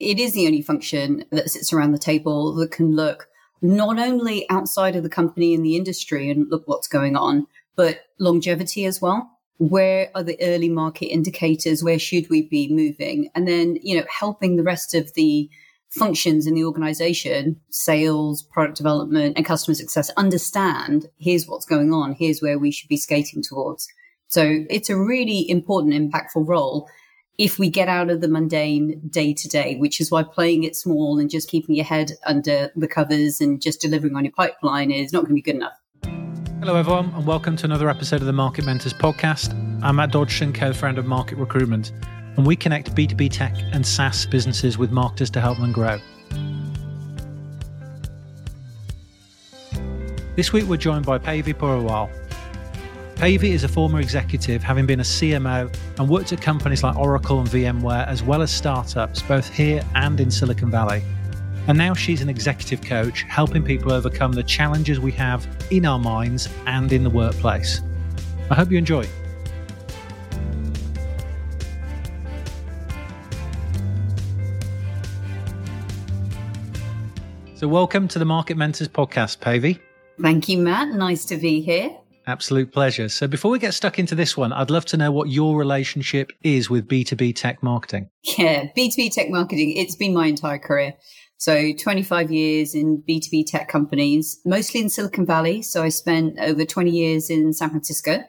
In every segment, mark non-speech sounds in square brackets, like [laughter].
it is the only function that sits around the table that can look not only outside of the company and the industry and look what's going on, but longevity as well. Where are the early market indicators? Where should we be moving? And then, you know, helping the rest of the functions in the organization, sales, product development, and customer success understand here's what's going on, here's where we should be skating towards. So it's a really important, impactful role if we get out of the mundane day to day, which is why playing it small and just keeping your head under the covers and just delivering on your pipeline is not going to be good enough. Hello, everyone, and welcome to another episode of the Market Mentors podcast. I'm Matt Dodgson, co founder of Market Recruitment, and we connect B2B tech and SaaS businesses with marketers to help them grow. This week, we're joined by Pavey Purewal, Pavey is a former executive, having been a CMO and worked at companies like Oracle and VMware, as well as startups, both here and in Silicon Valley. And now she's an executive coach, helping people overcome the challenges we have in our minds and in the workplace. I hope you enjoy. So, welcome to the Market Mentors podcast, Pavey. Thank you, Matt. Nice to be here. Absolute pleasure. So before we get stuck into this one, I'd love to know what your relationship is with B2B tech marketing. Yeah, B2B tech marketing, it's been my entire career. So 25 years in B2B tech companies, mostly in Silicon Valley. So I spent over 20 years in San Francisco,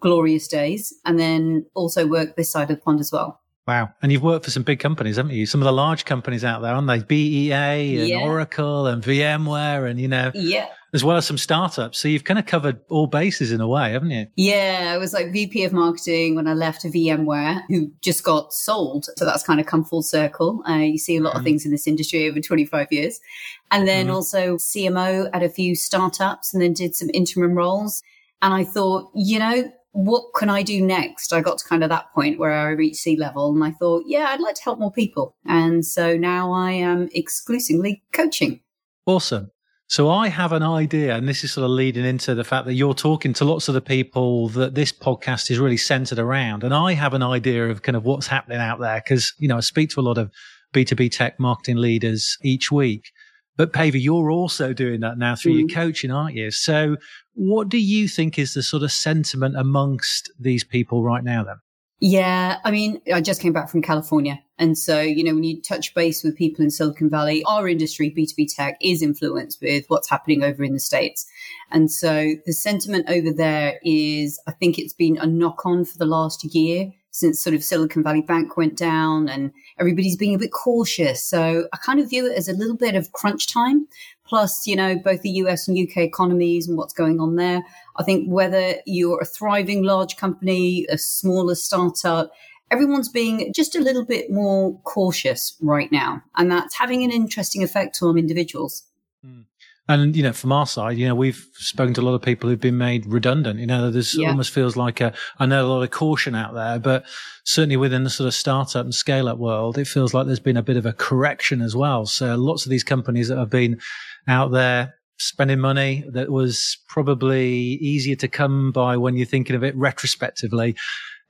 glorious days, and then also worked this side of the pond as well. Wow. And you've worked for some big companies, haven't you? Some of the large companies out there, aren't they? BEA and yeah. Oracle and VMware and, you know, yeah. as well as some startups. So you've kind of covered all bases in a way, haven't you? Yeah. I was like VP of marketing when I left VMware, who just got sold. So that's kind of come full circle. Uh, you see a lot mm. of things in this industry over 25 years. And then mm. also CMO at a few startups and then did some interim roles. And I thought, you know, what can I do next? I got to kind of that point where I reached C level and I thought, yeah, I'd like to help more people. And so now I am exclusively coaching. Awesome. So I have an idea, and this is sort of leading into the fact that you're talking to lots of the people that this podcast is really centered around. And I have an idea of kind of what's happening out there because, you know, I speak to a lot of B2B tech marketing leaders each week. But Pavey, you're also doing that now through mm. your coaching, aren't you? So what do you think is the sort of sentiment amongst these people right now then? Yeah, I mean, I just came back from California. And so, you know, when you touch base with people in Silicon Valley, our industry, B2B tech, is influenced with what's happening over in the States. And so the sentiment over there is, I think it's been a knock on for the last year since sort of Silicon Valley Bank went down and everybody's being a bit cautious. So I kind of view it as a little bit of crunch time. Plus, you know, both the US and UK economies and what's going on there. I think whether you're a thriving large company, a smaller startup, everyone's being just a little bit more cautious right now. And that's having an interesting effect on individuals. Mm. And, you know, from our side, you know, we've spoken to a lot of people who've been made redundant. You know, there's yeah. almost feels like a, I know a lot of caution out there, but certainly within the sort of startup and scale up world, it feels like there's been a bit of a correction as well. So lots of these companies that have been out there spending money that was probably easier to come by when you're thinking of it retrospectively.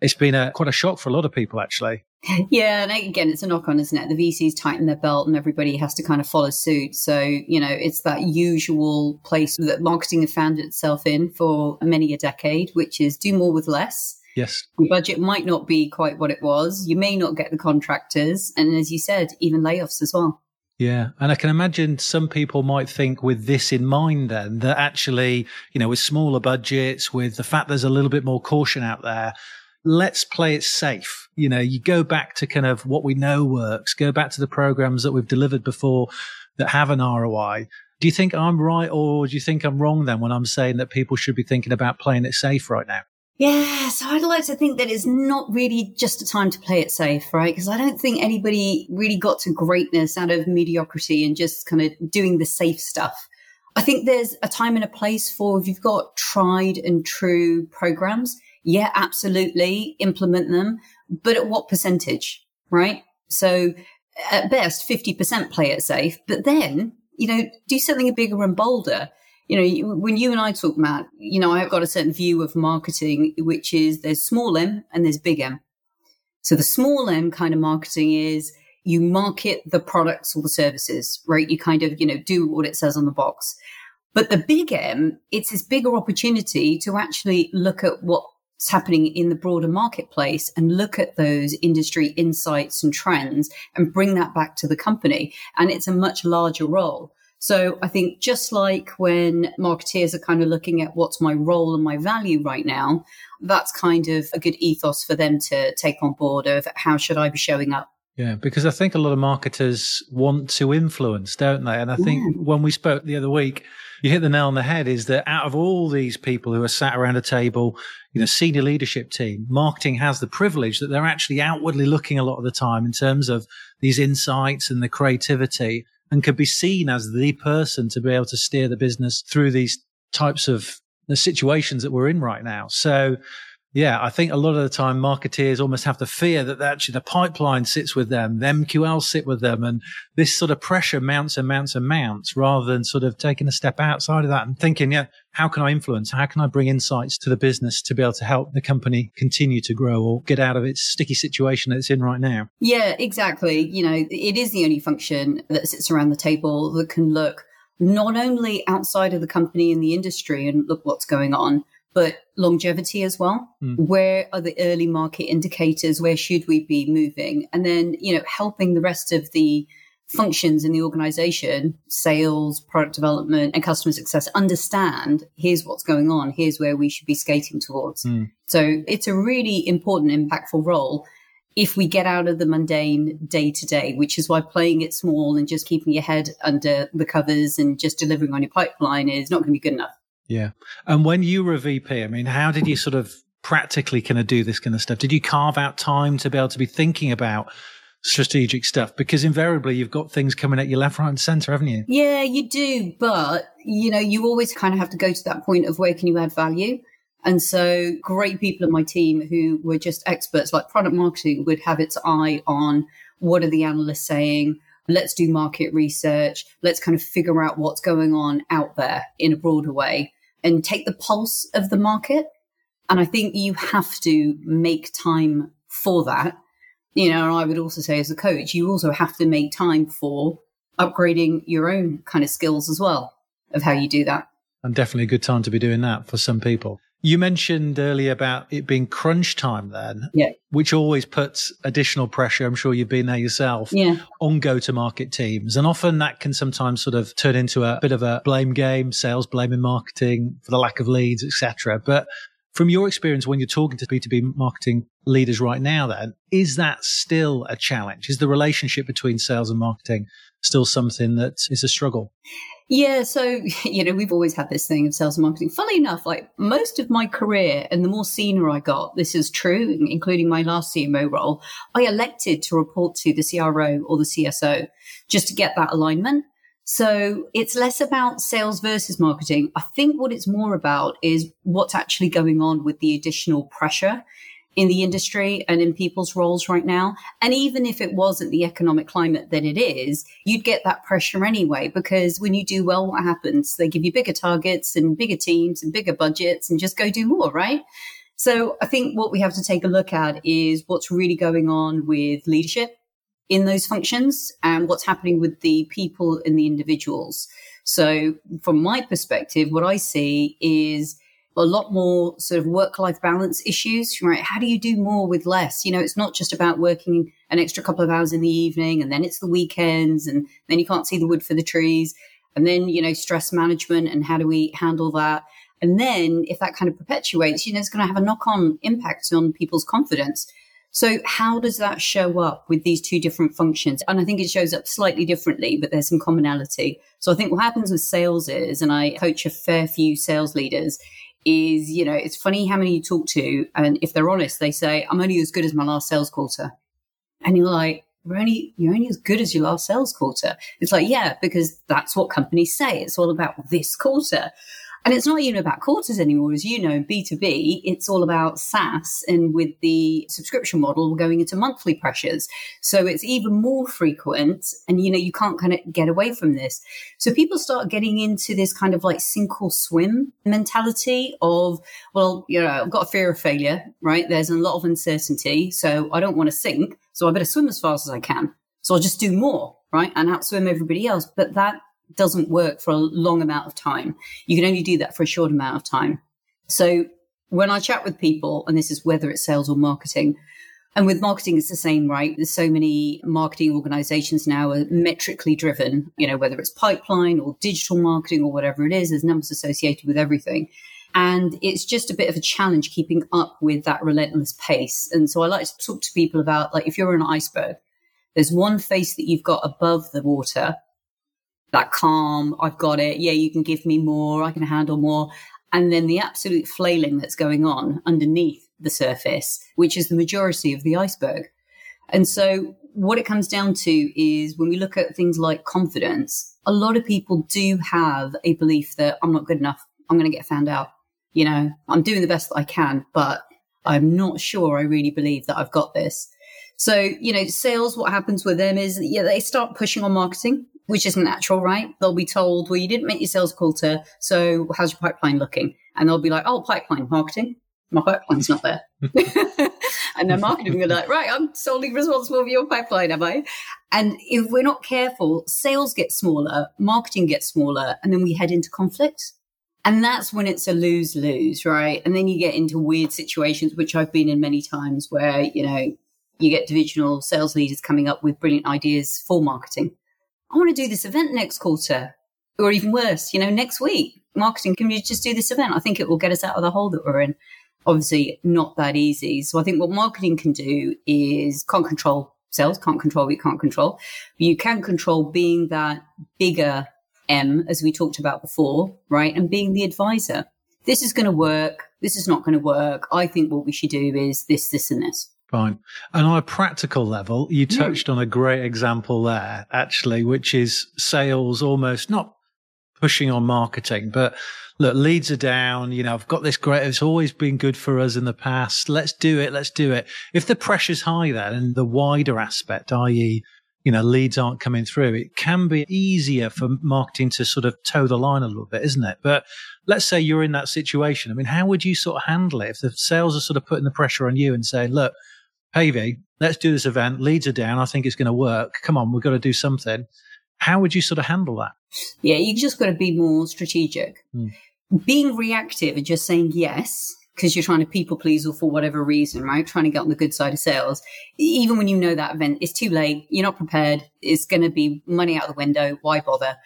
It's been a quite a shock for a lot of people, actually. [laughs] Yeah, and again, it's a knock on, isn't it? The VCs tighten their belt and everybody has to kind of follow suit. So, you know, it's that usual place that marketing has found itself in for many a decade, which is do more with less. Yes. Your budget might not be quite what it was. You may not get the contractors. And as you said, even layoffs as well. Yeah. And I can imagine some people might think with this in mind then that actually, you know, with smaller budgets, with the fact there's a little bit more caution out there, let's play it safe. You know, you go back to kind of what we know works, go back to the programs that we've delivered before that have an ROI. Do you think I'm right or do you think I'm wrong then when I'm saying that people should be thinking about playing it safe right now? Yeah, so I'd like to think that it's not really just a time to play it safe, right? Because I don't think anybody really got to greatness out of mediocrity and just kind of doing the safe stuff. I think there's a time and a place for if you've got tried and true programs yeah, absolutely implement them, but at what percentage, right? So at best, 50% play it safe, but then, you know, do something bigger and bolder. You know, when you and I talk, Matt, you know, I've got a certain view of marketing, which is there's small M and there's big M. So the small M kind of marketing is, you market the products or the services, right? You kind of, you know, do what it says on the box. But the big M, it's this bigger opportunity to actually look at what's happening in the broader marketplace and look at those industry insights and trends and bring that back to the company. And it's a much larger role. So I think just like when marketeers are kind of looking at what's my role and my value right now, that's kind of a good ethos for them to take on board of how should I be showing up yeah, because I think a lot of marketers want to influence, don't they? And I think yeah. when we spoke the other week, you hit the nail on the head is that out of all these people who are sat around a table, you know, senior leadership team, marketing has the privilege that they're actually outwardly looking a lot of the time in terms of these insights and the creativity and could be seen as the person to be able to steer the business through these types of the situations that we're in right now. So yeah, I think a lot of the time marketeers almost have the fear that actually the pipeline sits with them, the MQL sit with them, and this sort of pressure mounts and mounts and mounts rather than sort of taking a step outside of that and thinking, yeah, how can I influence? How can I bring insights to the business to be able to help the company continue to grow or get out of its sticky situation that it's in right now? Yeah, exactly. You know, it is the only function that sits around the table that can look not only outside of the company and the industry and look what's going on, but longevity as well. Mm. Where are the early market indicators? Where should we be moving? And then, you know, helping the rest of the functions in the organization, sales, product development, and customer success understand here's what's going on, here's where we should be skating towards. Mm. So it's a really important, impactful role if we get out of the mundane day to day, which is why playing it small and just keeping your head under the covers and just delivering on your pipeline is not going to be good enough. Yeah. And when you were a VP, I mean, how did you sort of practically kind of do this kind of stuff? Did you carve out time to be able to be thinking about strategic stuff? Because invariably you've got things coming at you left, right, and center, haven't you? Yeah, you do. But, you know, you always kind of have to go to that point of where can you add value? And so great people in my team who were just experts like product marketing would have its eye on what are the analysts saying? Let's do market research. Let's kind of figure out what's going on out there in a broader way and take the pulse of the market. And I think you have to make time for that. You know, and I would also say as a coach, you also have to make time for upgrading your own kind of skills as well of how you do that. And definitely a good time to be doing that for some people. You mentioned earlier about it being crunch time then, yeah. which always puts additional pressure. I'm sure you've been there yourself yeah. on go to market teams. And often that can sometimes sort of turn into a bit of a blame game, sales blaming marketing for the lack of leads, etc. But from your experience when you're talking to B2B marketing leaders right now, then, is that still a challenge? Is the relationship between sales and marketing still something that is a struggle? Yeah, so [laughs] you know, we've always had this thing of sales and marketing. Funny enough, like most of my career and the more senior I got, this is true, including my last CMO role, I elected to report to the CRO or the CSO just to get that alignment. So it's less about sales versus marketing. I think what it's more about is what's actually going on with the additional pressure in the industry and in people's roles right now. And even if it wasn't the economic climate that it is, you'd get that pressure anyway, because when you do well, what happens? They give you bigger targets and bigger teams and bigger budgets and just go do more, right? So I think what we have to take a look at is what's really going on with leadership in those functions and what's happening with the people and the individuals. So from my perspective, what I see is a lot more sort of work life balance issues, right? How do you do more with less? You know, it's not just about working an extra couple of hours in the evening and then it's the weekends and then you can't see the wood for the trees. And then, you know, stress management and how do we handle that? And then if that kind of perpetuates, you know, it's going to have a knock on impact on people's confidence. So how does that show up with these two different functions? And I think it shows up slightly differently, but there's some commonality. So I think what happens with sales is, and I coach a fair few sales leaders, is, you know, it's funny how many you talk to, and if they're honest, they say, I'm only as good as my last sales quarter. And you're like, we're only, you're only as good as your last sales quarter. It's like, yeah, because that's what companies say. It's all about this quarter. And it's not even about quarters anymore. As you know, B2B, it's all about SaaS. And with the subscription model, we're going into monthly pressures. So it's even more frequent. And, you know, you can't kind of get away from this. So people start getting into this kind of like sink or swim mentality of, well, you know, I've got a fear of failure, right? There's a lot of uncertainty. So I don't want to sink. So I better swim as fast as I can. So I'll just do more, right? And outswim everybody else. But that doesn't work for a long amount of time. You can only do that for a short amount of time. So when I chat with people, and this is whether it's sales or marketing, and with marketing, it's the same, right? There's so many marketing organizations now are metrically driven, you know, whether it's pipeline or digital marketing or whatever it is, there's numbers associated with everything. And it's just a bit of a challenge keeping up with that relentless pace. And so I like to talk to people about like, if you're an iceberg, there's one face that you've got above the water, that calm, I've got it. Yeah, you can give me more. I can handle more. And then the absolute flailing that's going on underneath the surface, which is the majority of the iceberg. And so what it comes down to is when we look at things like confidence, a lot of people do have a belief that I'm not good enough. I'm going to get found out. You know, I'm doing the best that I can, but I'm not sure I really believe that I've got this. So, you know, sales, what happens with them is, yeah, they start pushing on marketing, which isn't natural, right? They'll be told, well, you didn't make your sales quota. So how's your pipeline looking? And they'll be like, oh, pipeline marketing my pipeline's not there. [laughs] and then marketing are like, right, I'm solely responsible for your pipeline, am I? And if we're not careful, sales get smaller, marketing gets smaller, and then we head into conflict. And that's when it's a lose lose, right? And then you get into weird situations, which I've been in many times where, you know, you get divisional sales leaders coming up with brilliant ideas for marketing. I want to do this event next quarter, or even worse, you know, next week. Marketing, can you just do this event? I think it will get us out of the hole that we're in obviously not that easy. So I think what marketing can do is can't control sales, can't control you can't control. You can control being that bigger M, as we talked about before, right? And being the advisor. This is going to work. This is not going to work. I think what we should do is this, this, and this. Fine. And on a practical level, you hmm. touched on a great example there, actually, which is sales almost not pushing on marketing, but look, leads are down. You know, I've got this great. It's always been good for us in the past. Let's do it. Let's do it. If the pressure's high then and the wider aspect, i.e., you know, leads aren't coming through, it can be easier for marketing to sort of toe the line a little bit, isn't it? But let's say you're in that situation. I mean, how would you sort of handle it if the sales are sort of putting the pressure on you and saying, look, Pavey, let's do this event. Leads are down. I think it's going to work. Come on, we've got to do something. How would you sort of handle that? Yeah, you just got to be more strategic. Mm being reactive and just saying yes because you're trying to people please or for whatever reason, right? Trying to get on the good side of sales. Even when you know that event, it's too late. You're not prepared. It's going to be money out the window. Why bother?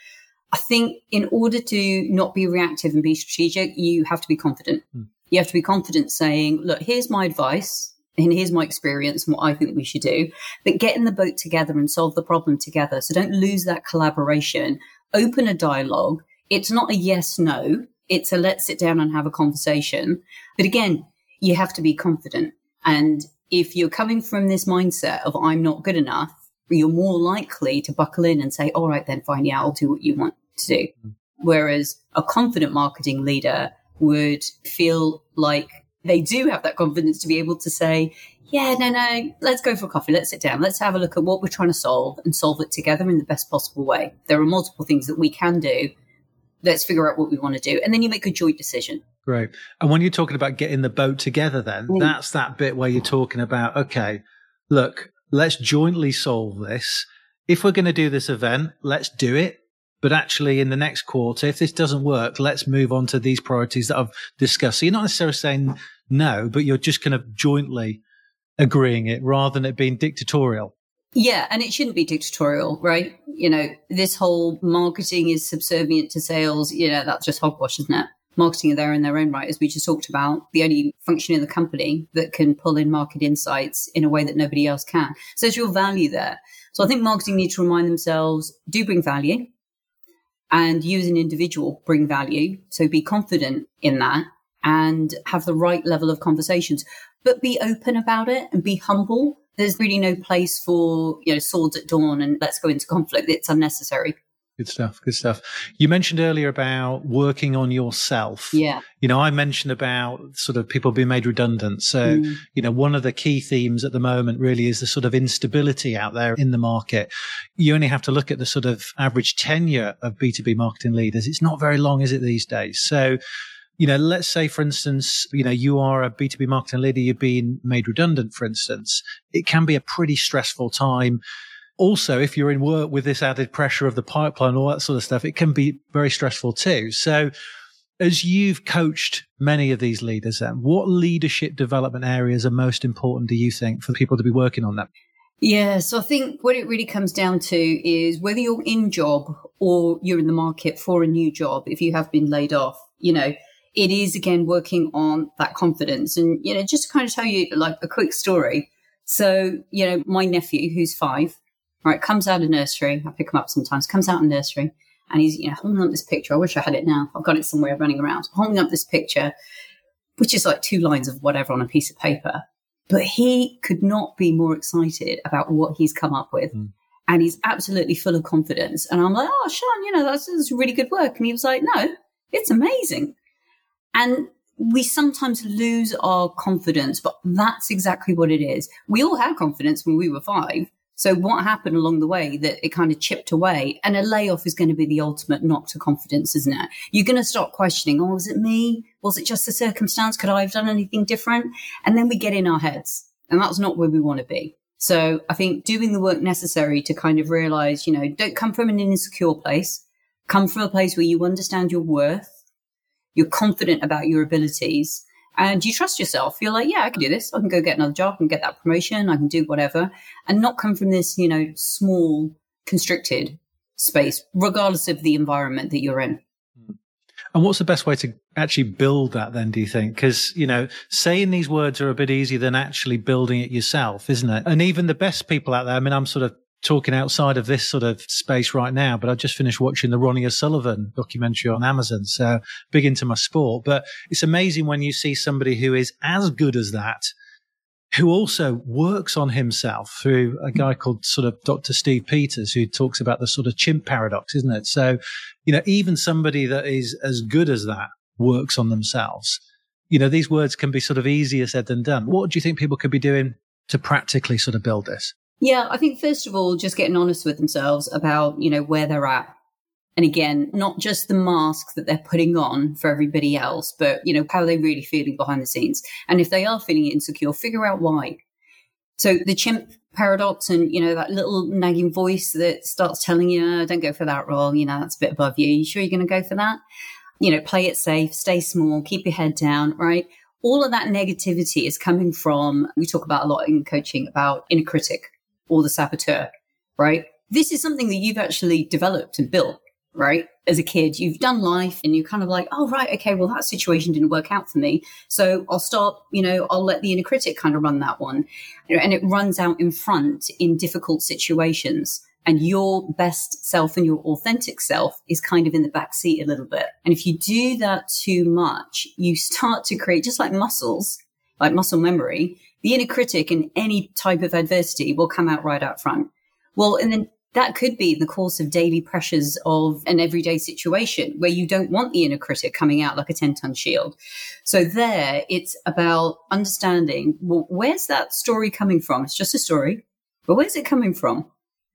I think in order to not be reactive and be strategic, you have to be confident. Hmm. You have to be confident saying, look, here's my advice and here's my experience and what I think we should do. But get in the boat together and solve the problem together. So don't lose that collaboration. Open a dialogue. It's not a yes, no it's a let's sit down and have a conversation. But again, you have to be confident. And if you're coming from this mindset of I'm not good enough, you're more likely to buckle in and say, all right, then fine. Yeah, I'll do what you want to do. Mm. Whereas a confident marketing leader would feel like they do have that confidence to be able to say, yeah, no, no, let's go for coffee. Let's sit down. Let's have a look at what we're trying to solve and solve it together in the best possible way. There are multiple things that we can do let's figure out what we want to do. And then you make a joint decision. Great. And when you're talking about getting the boat together, then mm. that's that bit where you're talking about, okay, look, let's jointly solve this. If we're going to do this event, let's do it. But actually, in the next quarter, if this doesn't work, let's move on to these priorities that I've discussed. So you're not necessarily saying no, but you're just kind of jointly agreeing it rather than it being dictatorial. Yeah, and it shouldn't be dictatorial, right? You know, this whole marketing is subservient to sales, you know, that's just hogwash, isn't it? Marketing are there in their own right, as we just talked about, the only function in the company that can pull in market insights in a way that nobody else can. So there's real value there. So I think marketing need to remind themselves, do bring value and you as an individual bring value. So be confident in that and have the right level of conversations, but be open about it and be humble there's really no place for you know swords at dawn and let's go into conflict. It's unnecessary. Good stuff. Good stuff. You mentioned earlier about working on yourself. Yeah. You know, I mentioned about sort of people being made redundant. So, mm. you know, one of the key themes at the moment really is the sort of instability out there in the market. You only have to look at the sort of average tenure of B2B marketing leaders. It's not very long, is it these days? So, you know, let's say, for instance, you know, you are a B2B marketing leader, you're being made redundant, for instance. It can be a pretty stressful time. Also, if you're in work with this added pressure of the pipeline, all that sort of stuff, it can be very stressful too. So, as you've coached many of these leaders, then what leadership development areas are most important, do you think, for people to be working on that? Yeah, so I think what it really comes down to is whether you're in job or you're in the market for a new job, if you have been laid off, you know, it is again working on that confidence. And, you know, just to kind of tell you like a quick story. So, you know, my nephew, who's five, right, comes out of nursery. I pick him up sometimes, comes out of nursery and he's, you know, holding up this picture. I wish I had it now. I've got it somewhere running around, holding up this picture, which is like two lines of whatever on a piece of paper. But he could not be more excited about what he's come up with. Mm. And he's absolutely full of confidence. And I'm like, oh, Sean, you know, that's, that's really good work. And he was like, no, it's amazing. And we sometimes lose our confidence, but that's exactly what it is. We all had confidence when we were five. So what happened along the way that it kind of chipped away? And a layoff is going to be the ultimate knock to confidence, isn't it? You're going to start questioning, oh, was it me? Was it just the circumstance? Could I have done anything different? And then we get in our heads and that's not where we want to be. So I think doing the work necessary to kind of realize, you know, don't come from an insecure place, come from a place where you understand your worth, you're confident about your abilities, and you trust yourself. You're like, yeah, I can do this. I can go get another job. and get that promotion. I can do whatever and not come from this, you know, small, constricted space, regardless of the environment that you're in. Hmm. And what's the best way to actually build that then, do you think? Because, you know, saying these words are a bit easier than actually building it yourself, isn't it? And even the best people out there, I mean, I'm sort of talking outside of this sort of space right now, but I just finished watching the Ronnie O'Sullivan documentary on Amazon. So big into my sport, but it's amazing when you see somebody who is as good as that, who also works on himself through a guy called sort of Dr. Steve Peters, who talks about the sort of chimp paradox, isn't it? So, you know, even somebody that is as good as that works on themselves. You know, these words can be sort of easier said than done. What do you think people could be doing to practically sort of build this? Yeah, I think first of all, just getting honest with themselves about, you know, where they're at. And again, not just the mask that they're putting on for everybody else, but, you know, how are they really feeling behind the scenes? And if they are feeling insecure, figure out why. So the chimp paradox and, you know, that little nagging voice that starts telling you, oh, don't go for that role, you know, that's a bit above you. Are you sure you're going to go for that? You know, play it safe, stay small, keep your head down, right? All of that negativity is coming from, we talk about a lot in coaching about inner critic or the saboteur, right? This is something that you've actually developed and built, right? As a kid, you've done life and you're kind of like, oh, right, okay, well, that situation didn't work out for me. So I'll start, you know, I'll let the inner critic kind of run that one. And it runs out in front in difficult situations. And your best self and your authentic self is kind of in the back seat a little bit. And if you do that too much, you start to create, just like muscles, like muscle memory, the inner critic in any type of adversity will come out right out front. Well, and then that could be the course of daily pressures of an everyday situation where you don't want the inner critic coming out like a 10 ton shield. So there it's about understanding, well, where's that story coming from? It's just a story, but where's it coming from?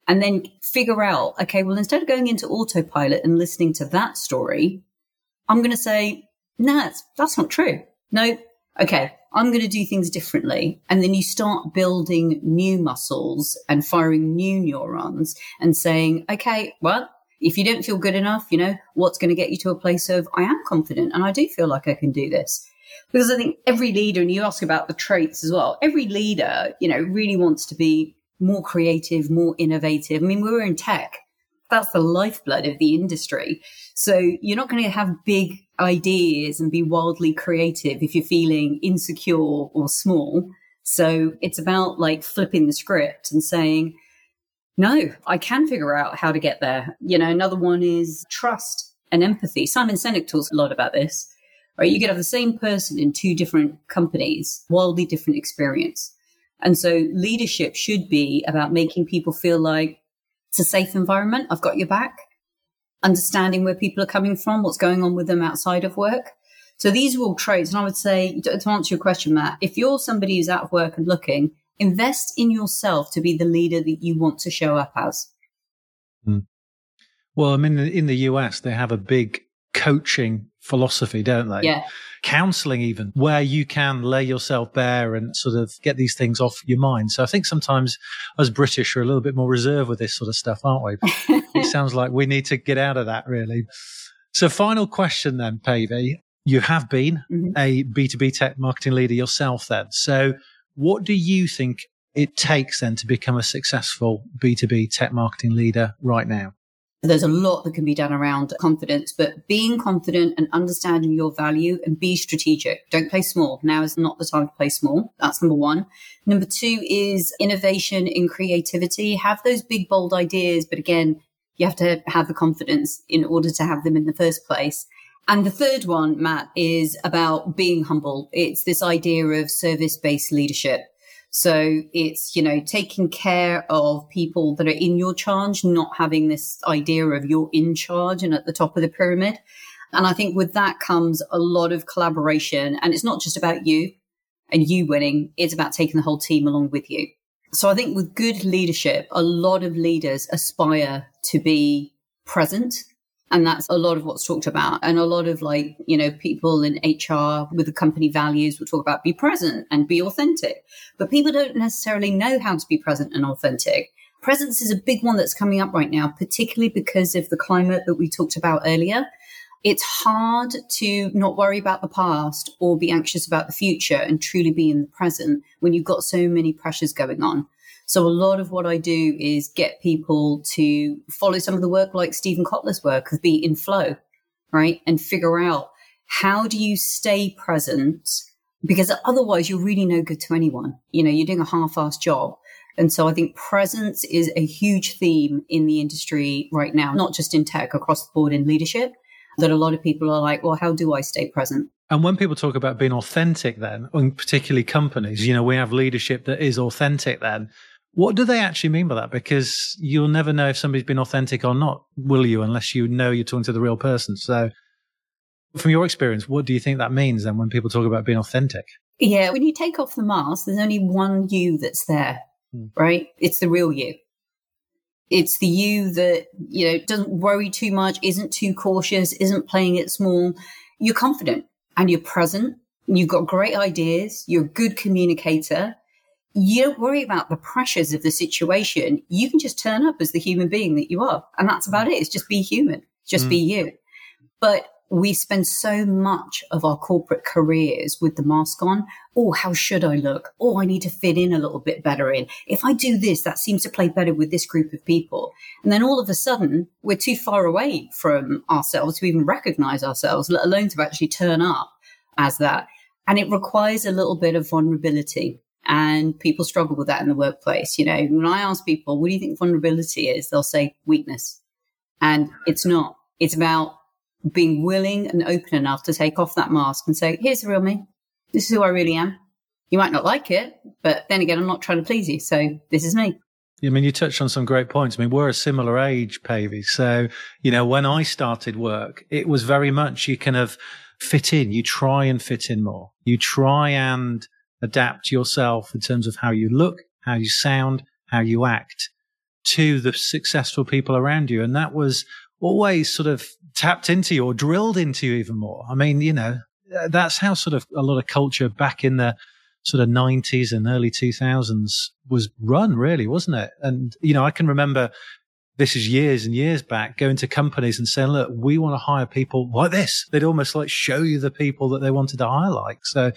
And then figure out, okay, well, instead of going into autopilot and listening to that story, I'm going to say, no, nah, that's, that's not true. No, okay, I'm going to do things differently. And then you start building new muscles and firing new neurons and saying, okay, well, if you don't feel good enough, you know, what's going to get you to a place of, I am confident and I do feel like I can do this. Because I think every leader, and you ask about the traits as well, every leader, you know, really wants to be more creative, more innovative. I mean, we were in tech. That's the lifeblood of the industry. So you're not going to have big ideas and be wildly creative if you're feeling insecure or small. So it's about like flipping the script and saying, no, I can figure out how to get there. You know, another one is trust and empathy. Simon Sinek talks a lot about this, right? You could have the same person in two different companies, wildly different experience. And so leadership should be about making people feel like it's a safe environment. I've got your back understanding where people are coming from, what's going on with them outside of work. So these are all traits. And I would say, to answer your question, Matt, if you're somebody who's out of work and looking, invest in yourself to be the leader that you want to show up as. Mm. Well, I mean, in the US, they have a big coaching philosophy, don't they? Yeah. Counseling even where you can lay yourself bare and sort of get these things off your mind. So I think sometimes as British are a little bit more reserved with this sort of stuff, aren't we? [laughs] it sounds like we need to get out of that really. So final question then, Pavey. You have been mm-hmm. a B2B tech marketing leader yourself then. So what do you think it takes then to become a successful B2B tech marketing leader right now? There's a lot that can be done around confidence, but being confident and understanding your value and be strategic. Don't play small. Now is not the time to play small. That's number one. Number two is innovation in creativity. Have those big, bold ideas, but again, you have to have the confidence in order to have them in the first place. And the third one, Matt, is about being humble. It's this idea of service based leadership. So it's, you know, taking care of people that are in your charge, not having this idea of you're in charge and at the top of the pyramid. And I think with that comes a lot of collaboration. And it's not just about you and you winning, it's about taking the whole team along with you. So I think with good leadership, a lot of leaders aspire to be present and that's a lot of what's talked about. And a lot of like, you know, people in HR with the company values will talk about be present and be authentic. But people don't necessarily know how to be present and authentic. Presence is a big one that's coming up right now, particularly because of the climate that we talked about earlier. It's hard to not worry about the past or be anxious about the future and truly be in the present when you've got so many pressures going on. So a lot of what I do is get people to follow some of the work like Steven Kotler's work of be in flow, right? And figure out how do you stay present? Because otherwise you're really no good to anyone. You know, you're doing a half-assed job. And so I think presence is a huge theme in the industry right now, not just in tech, across the board in leadership, that a lot of people are like, well, how do I stay present? And when people talk about being authentic, then, and particularly companies, you know, we have leadership that is authentic then. What do they actually mean by that? Because you'll never know if somebody's been authentic or not, will you, unless you know you're talking to the real person. So, from your experience, what do you think that means then when people talk about being authentic? Yeah, when you take off the mask, there's only one you that's there, hmm. right? It's the real you. It's the you that, you know, doesn't worry too much, isn't too cautious, isn't playing it small. You're confident and you're present. You've got great ideas. You're a good communicator you don't worry about the pressures of the situation. You can just turn up as the human being that you are. And that's about it. It's just be human, just mm. be you. But we spend so much of our corporate careers with the mask on. Oh, how should I look? Oh, I need to fit in a little bit better in. If I do this, that seems to play better with this group of people. And then all of a sudden, we're too far away from ourselves to even recognize ourselves, let alone to actually turn up as that. And it requires a little bit of vulnerability. And people struggle with that in the workplace. You know, when I ask people, what do you think vulnerability is? They'll say weakness. And it's not. It's about being willing and open enough to take off that mask and say, here's the real me. This is who I really am. You might not like it, but then again, I'm not trying to please you. So this is me. I mean, you touched on some great points. I mean, we're a similar age, Pavey. So, you know, when I started work, it was very much you kind of fit in. You try and fit in more. You try and adapt yourself in terms of how you look, how you sound, how you act to the successful people around you. And that was always sort of tapped into you or drilled into you even more. I mean, you know, that's how sort of a lot of culture back in the sort of 90s and early 2000s was run, really, wasn't it? And, you know, I can remember this is years and years back going to companies and saying, look, we want to hire people like this. They'd almost like show you the people that they wanted to hire like. So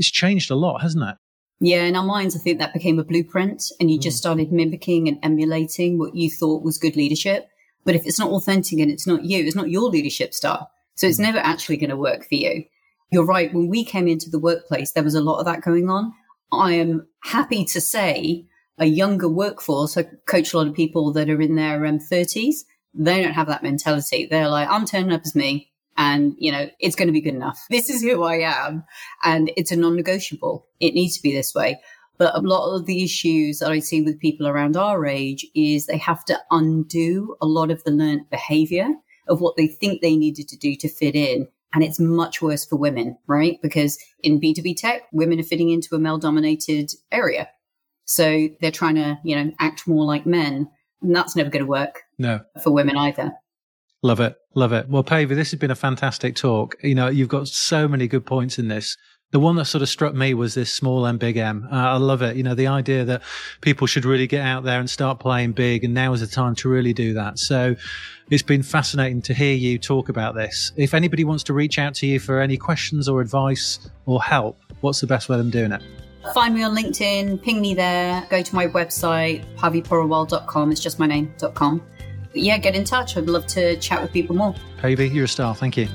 it's changed a lot, hasn't it? Yeah, in our minds, I think that became a blueprint and you mm. just started mimicking and emulating what you thought was good leadership. But if it's not authentic and it's not you, it's not your leadership style. So it's mm. never actually going to work for you. You're right. When we came into the workplace, there was a lot of that going on. I am happy to say a younger workforce, I coach a lot of people that are in their um, 30s. They don't have that mentality. They're like, I'm turning up as me and you know it's going to be good enough. This is who i am and it's a non-negotiable. It needs to be this way. But a lot of the issues that i see with people around our age is they have to undo a lot of the learned behavior of what they think they needed to do to fit in. And it's much worse for women right? Because in b2b tech women are fitting into a male dominated area. So they're trying to you know act more like men and that's never going to work no. for women either Love it. Love it. Well, Pavey, this has been a fantastic talk. You know, you've got so many good points in this. The one that sort of struck me was this small and big M. Uh, I love it. You know, the idea that people should really get out there and start playing big. And now is the time to really do that. So it's been fascinating to hear you talk about this. If anybody wants to reach out to you for any questions or advice or help, what's the best way of them doing it? Find me on LinkedIn, ping me there, go to my website, paveypurewal.com. It's just my name.com yeah, get in touch. I'd love to chat with people more. Pavey, you're a star. Thank you.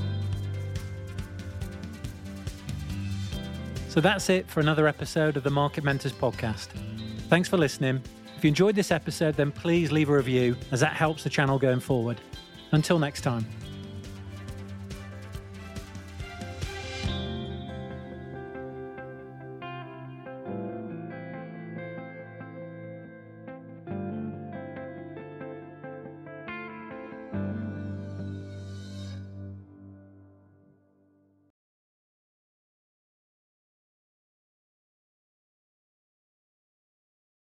So that's it for another episode of the Market Mentors podcast. Thanks for listening. If you enjoyed this episode, then please leave a review as that helps the channel going forward. Until next time.